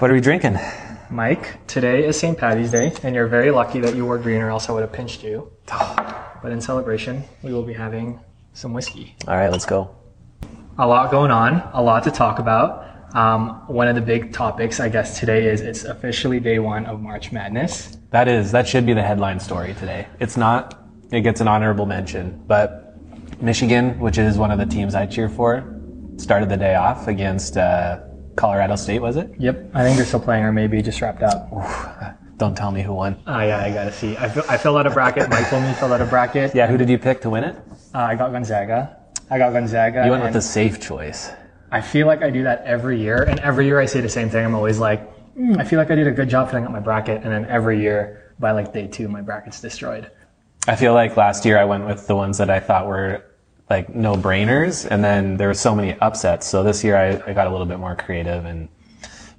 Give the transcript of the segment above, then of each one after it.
what are we drinking? Mike, today is St. Paddy's Day, and you're very lucky that you wore green, or else I would have pinched you. But in celebration, we will be having some whiskey. All right, let's go. A lot going on, a lot to talk about. Um, one of the big topics, I guess, today is it's officially day one of March Madness. That is, that should be the headline story today. It's not, it gets an honorable mention, but Michigan, which is one of the teams I cheer for, started the day off against uh, Colorado State, was it? Yep, I think they're still playing, or maybe just wrapped up. Don't tell me who won. Oh yeah, I gotta see. I, fill, I filled out a bracket. Mike told me to fill out a bracket. Yeah, who did you pick to win it? Uh, I got Gonzaga. I got Gonzaga. You went with the safe choice. I feel like I do that every year, and every year I say the same thing. I'm always like, "Hmm, I feel like I did a good job filling out my bracket, and then every year by like day two, my bracket's destroyed. I feel like last year I went with the ones that I thought were like no brainers, and then there were so many upsets. So this year I, I got a little bit more creative and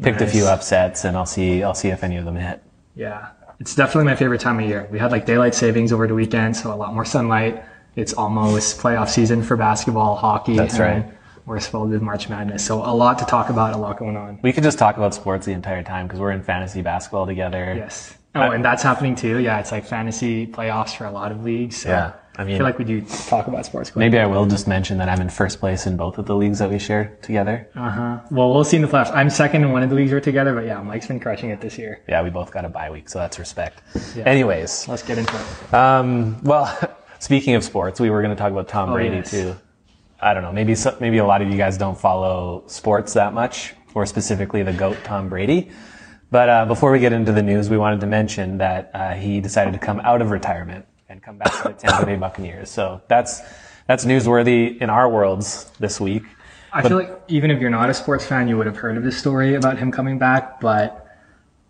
picked a few upsets, and I'll see I'll see if any of them hit. Yeah, it's definitely my favorite time of year. We had like daylight savings over the weekend, so a lot more sunlight. It's almost playoff season for basketball, hockey. That's and right. We're filled with March Madness, so a lot to talk about, a lot going on. We could just talk about sports the entire time because we're in fantasy basketball together. Yes. Oh, and that's happening too. Yeah, it's like fantasy playoffs for a lot of leagues. So Yeah, I I feel like we do talk about sports. quite maybe I will just mention that I'm in first place in both of the leagues that we share together. Uh-huh. Well, we'll see in the playoffs. I'm second in one of the leagues we're together, but yeah, Mike's been crushing it this year. Yeah, we both got a bye week, so that's respect. Anyways, Let's get into it. Um, well, speaking of sports, we were going to talk about Tom Brady Oh, yes. too. I don't know. Maybe maybe a lot of you guys don't follow sports that much, or specifically the goat Tom Brady. But uh, before we get into the news, we wanted to mention that uh, he decided to come out of retirement and come back to the Tampa Bay Buccaneers. So that's that's newsworthy in our worlds this week. I feel like even if you're not a sports fan, you would have heard of this story about him coming back. But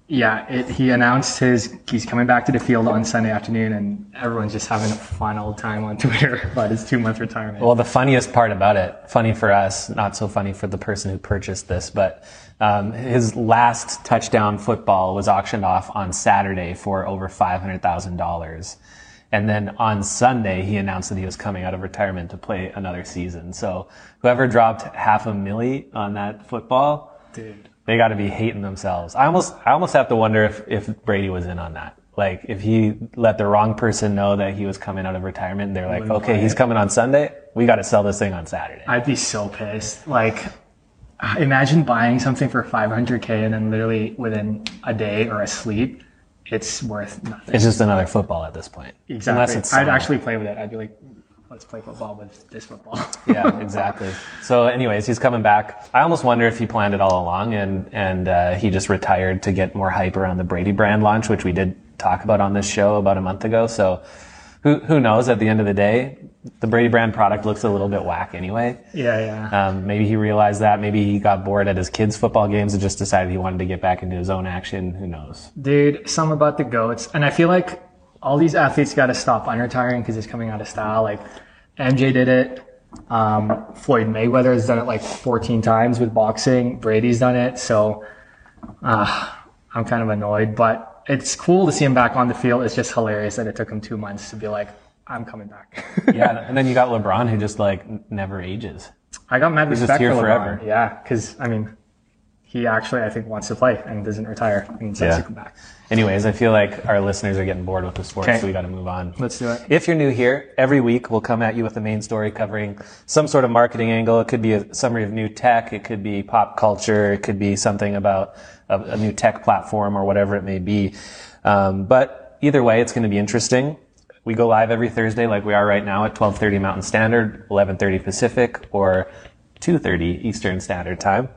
yeah, it, he announced his he's coming back to the field on Sunday afternoon, and everyone's just having a fun old time on Twitter about his two month retirement. Well, the funniest part about it, funny for us, not so funny for the person who purchased this, but um, his last touchdown football was auctioned off on Saturday for over $500,000. And then on Sunday, he announced that he was coming out of retirement to play another season. So whoever dropped half a milli on that football, Dude. they got to be hating themselves. I almost, I almost have to wonder if, if Brady was in on that. Like if he let the wrong person know that he was coming out of retirement, and they're like, okay, he's it. coming on Sunday. We got to sell this thing on Saturday. I'd be so pissed. Like, imagine buying something for 500k and then literally within a day or a sleep, it's worth nothing. It's just another football at this point. Unless Exactly. it's I'd actually play with it. I'd be like, let's play football with this football. yeah, exactly. So, anyways, he's coming back. I almost wonder if he planned it all along and and uh, he just retired to get more hype around the Brady brand launch, which we did talk about on this show about a month ago. So, who who knows? At the end of the day, the Brady brand product looks a little bit whack anyway. yeah, yeah. Um, maybe he realized that. Maybe he got bored at his kids' football games and just decided he wanted to get back into his own action. Who knows? Dude, some about the goats, and I feel like all these athletes got to stop unretiring because it's coming out of style. Like MJ did it. Um, Floyd Mayweather has done it like 14 times with boxing. Brady's done it. So uh, I'm kind of annoyed, but it's cool to see him back on the field. It's just hilarious that it took him two months to be like, I'm coming back. Yeah, and then you got LeBron who just like never ages. I got mad just respect here for forever. LeBron. Yeah, because I mean, he actually I think wants to play and doesn't retire and says Yeah. to come back. Anyways, I feel like our listeners are getting bored with the sports, Okay. so we got to move on. Let's do it. If you're new here, every week we'll come at you with a main story covering some sort of marketing angle. It could be a summary of new tech. It could be pop culture. It could be something about a, a new tech platform or whatever it may be. Um, but either way, it's going to be interesting. We go live every Thursday like we are right now at 1230 Mountain Standard, 1130 Pacific, or 2.30 Eastern Standard Time.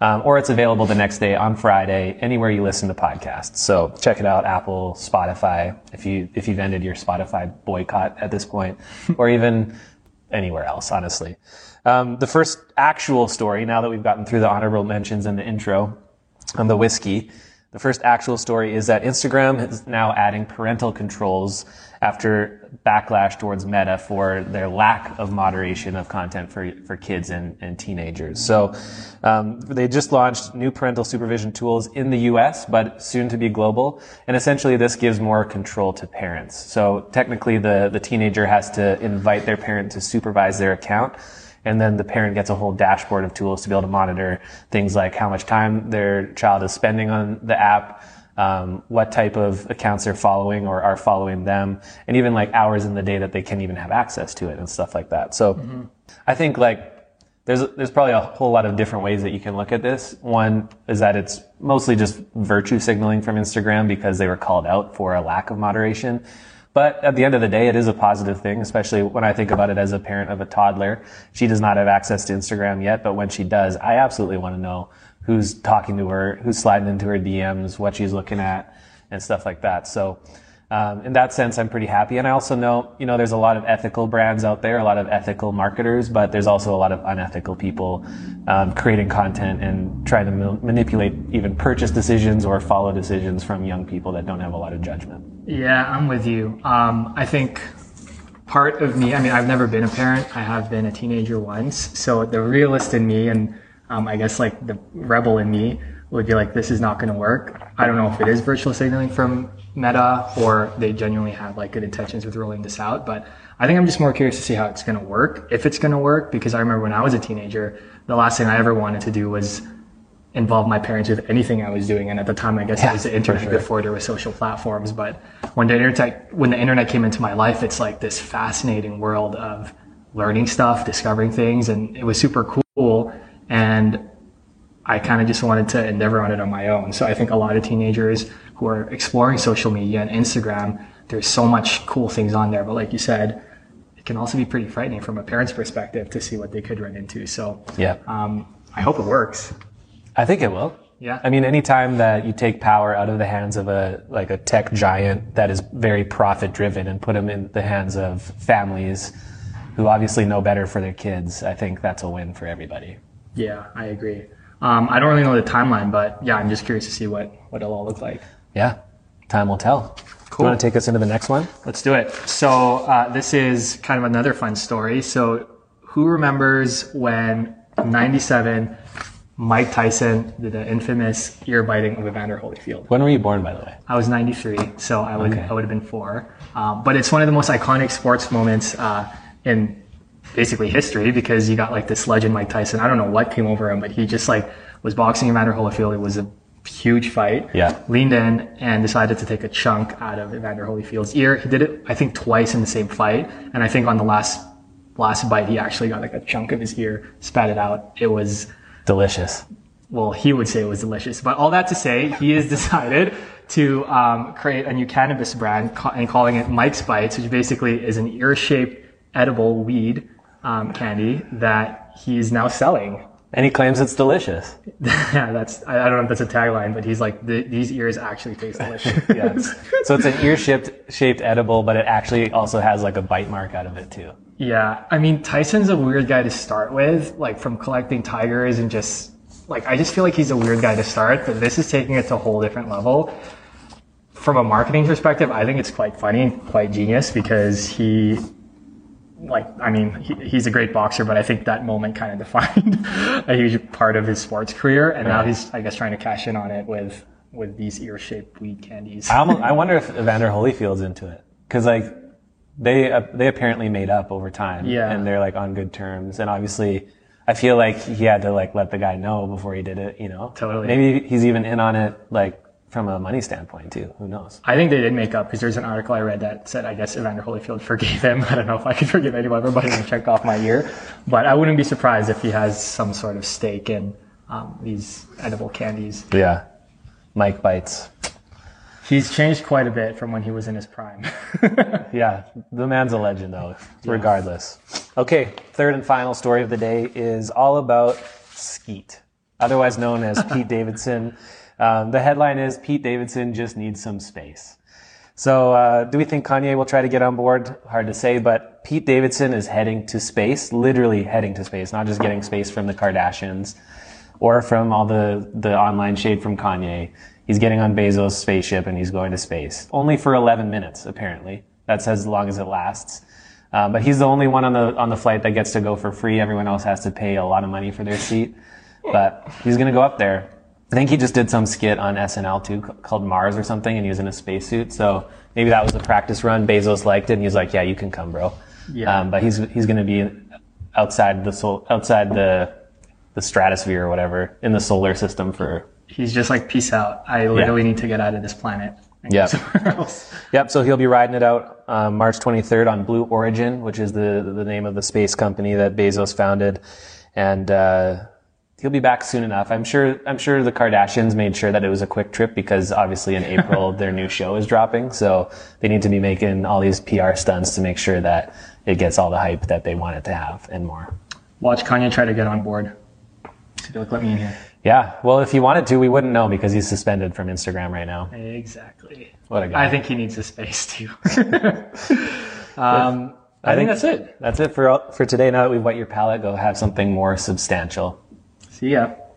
Um, or it's available the next day on Friday, anywhere you listen to podcasts. So check it out, Apple, Spotify, if you, if you've ended your Spotify boycott at this point, or even anywhere else, honestly. Um, the first actual story, now that we've gotten through the honorable mentions and the intro on the whiskey, the first actual story is that Instagram is now adding parental controls after backlash towards Meta for their lack of moderation of content for, for kids and, and teenagers. So um, they just launched new parental supervision tools in the US, but soon to be global. And essentially this gives more control to parents. So technically the, the teenager has to invite their parent to supervise their account. And then the parent gets a whole dashboard of tools to be able to monitor things like how much time their child is spending on the app, um, what type of accounts they're following or are following them, and even like hours in the day that they can even have access to it and stuff like that. So I think like there's there's probably a whole lot of different ways that you can look at this. One is that it's mostly just virtue signaling from Instagram because they were called out for a lack of moderation. But at the end of the day, it is a positive thing, especially when I think about it as a parent of a toddler. She does not have access to Instagram yet, but when she does, I absolutely want to know who's talking to her, who's sliding into her DMs, what she's looking at, and stuff like that. So, um, in that sense, I'm pretty happy. And I also know, you know, there's a lot of ethical brands out there, a lot of ethical marketers, but there's also a lot of unethical people um, creating content and trying to ma- manipulate even purchase decisions or follow decisions from young people that don't have a lot of judgment. Yeah, I'm with you. Um, I think part of me, I mean, I've never been a parent. I have been a teenager once. So the realist in me and um, I guess like the rebel in me would be like, this is not going to work. I don't know if it is virtual signaling from Meta or they genuinely have like good intentions with rolling this out. But I think I'm just more curious to see how it's going to work, if it's going to work, because I remember when I was a teenager, the last thing I ever wanted to do was involve my parents with anything I was doing. And at the time, I guess it was the internet sure. before there were social platforms. But when the internet, when the internet came into my life, it's like this fascinating world of learning stuff, discovering things. And it was super cool. And I kind of just wanted to endeavor on it on my own. So I think a lot of teenagers who are exploring social media and Instagram, there's so much cool things on there. But like you said, it can also be pretty frightening from a parent's perspective to see what they could run into. So Yeah. um, I hope it works. I think it will. Yeah. I mean, anytime that you take power out of the hands of a like a tech giant that is very profit driven and put them in the hands of families who obviously know better for their kids, I think that's a win for everybody. Yeah, I agree. Um, I don't really know the timeline, but yeah, I'm just curious to see what, what it'll all look like. Yeah, time will tell. Cool. You want to take us into the next one? Let's do it. So uh, this is kind of another fun story. So who remembers when '97 Mike Tyson did the infamous ear biting of Evander Holyfield? When were you born, by the way? I was 93, so I would Okay. I would have been four. Um, but it's one of the most iconic sports moments uh, in basically history because you got like this legend Mike Tyson. I don't know what came over him, but he just like was boxing Evander Holyfield. It was a huge fight. Yeah. Leaned in and decided to take a chunk out of Evander Holyfield's ear. He did it, I think, twice in the same fight, and I think on the last last bite, he actually got like a chunk of his ear, spat it out. It was Delicious. well, he would say it was delicious. But all that to say, he has decided to um, create a new cannabis brand and calling it Mike's Bites, which basically is an ear-shaped edible weed um, candy that he's now selling. And he claims it's delicious. yeah, that's I I don't know if that's a tagline, but he's like, "The- these ears actually taste delicious. Yes. so it's an ear shaped shaped edible, but it actually also has like a bite mark out of it too. Yeah, I mean Tyson's a weird guy to start with, like from collecting tigers and just like I just feel like he's a weird guy to start, but this is taking it to a whole different level. From a marketing perspective, I think it's quite funny and quite genius because he like I mean he, he's a great boxer, but I think that moment kind of defined a huge part of his sports career, and now he's I guess trying to cash in on it with with these ear shaped weed candies. I almost, I wonder if Evander Holyfield's into it because like they uh, they apparently made up over time, Yeah. and they're like on good terms. And obviously, I feel like he had to like let the guy know before he did it. You know, Totally. Maybe he's even in on it like from a money standpoint too. Who knows? I think they did make up because there's an article I read that said I guess Evander Holyfield forgave him. I don't know if I could forgive anyone biting a chunk off my ear, but I wouldn't be surprised if he has some sort of stake in um, these edible candies. Yeah, Mike bites. He's changed quite a bit from when he was in his prime. Yeah, the man's a legend though, regardless. Okay, third and final story of the day is all about Skeet, otherwise known as Pete Davidson. Um, the headline is Pete Davidson just needs some space. So, uh, do we think Kanye will try to get on board? Hard to say, but Pete Davidson is heading to space, literally heading to space, not just getting space from the Kardashians or from all the, the online shade from Kanye. He's getting on Bezos' spaceship and he's going to space. Only for 11 minutes, apparently. That's as long as it lasts. Um, but he's the only one on the, on the flight that gets to go for free. Everyone else has to pay a lot of money for their seat. But he's going to go up there. I think he just did some skit on SNL too called Mars or something and he was in a spacesuit. So maybe that was a practice run. Bezos liked it and he was like, yeah, you can come, bro. Yeah. Um, but he's, he's going to be outside the sol- outside the the stratosphere or whatever in the solar system for He's just like, peace out. I literally need to get out of this planet. Yeah. Yep. So he'll be riding it out um, March 23rd on Blue Origin, which is the the name of the space company that Bezos founded, and uh, he'll be back soon enough. I'm sure. I'm sure the Kardashians made sure that it was a quick trip because obviously in April their new show is dropping, so they need to be making all these PR stunts to make sure that it gets all the hype that they want it to have and more. Watch Kanye try to get on board. Be like, let me in here. Yeah. Well, if he wanted to, we wouldn't know because he's suspended from Instagram right now. Exactly. What a guy. I think he needs a space too. um, I, I think think- that's it. That's it for for today. Now that we've wet your palate, go have something more substantial. See ya.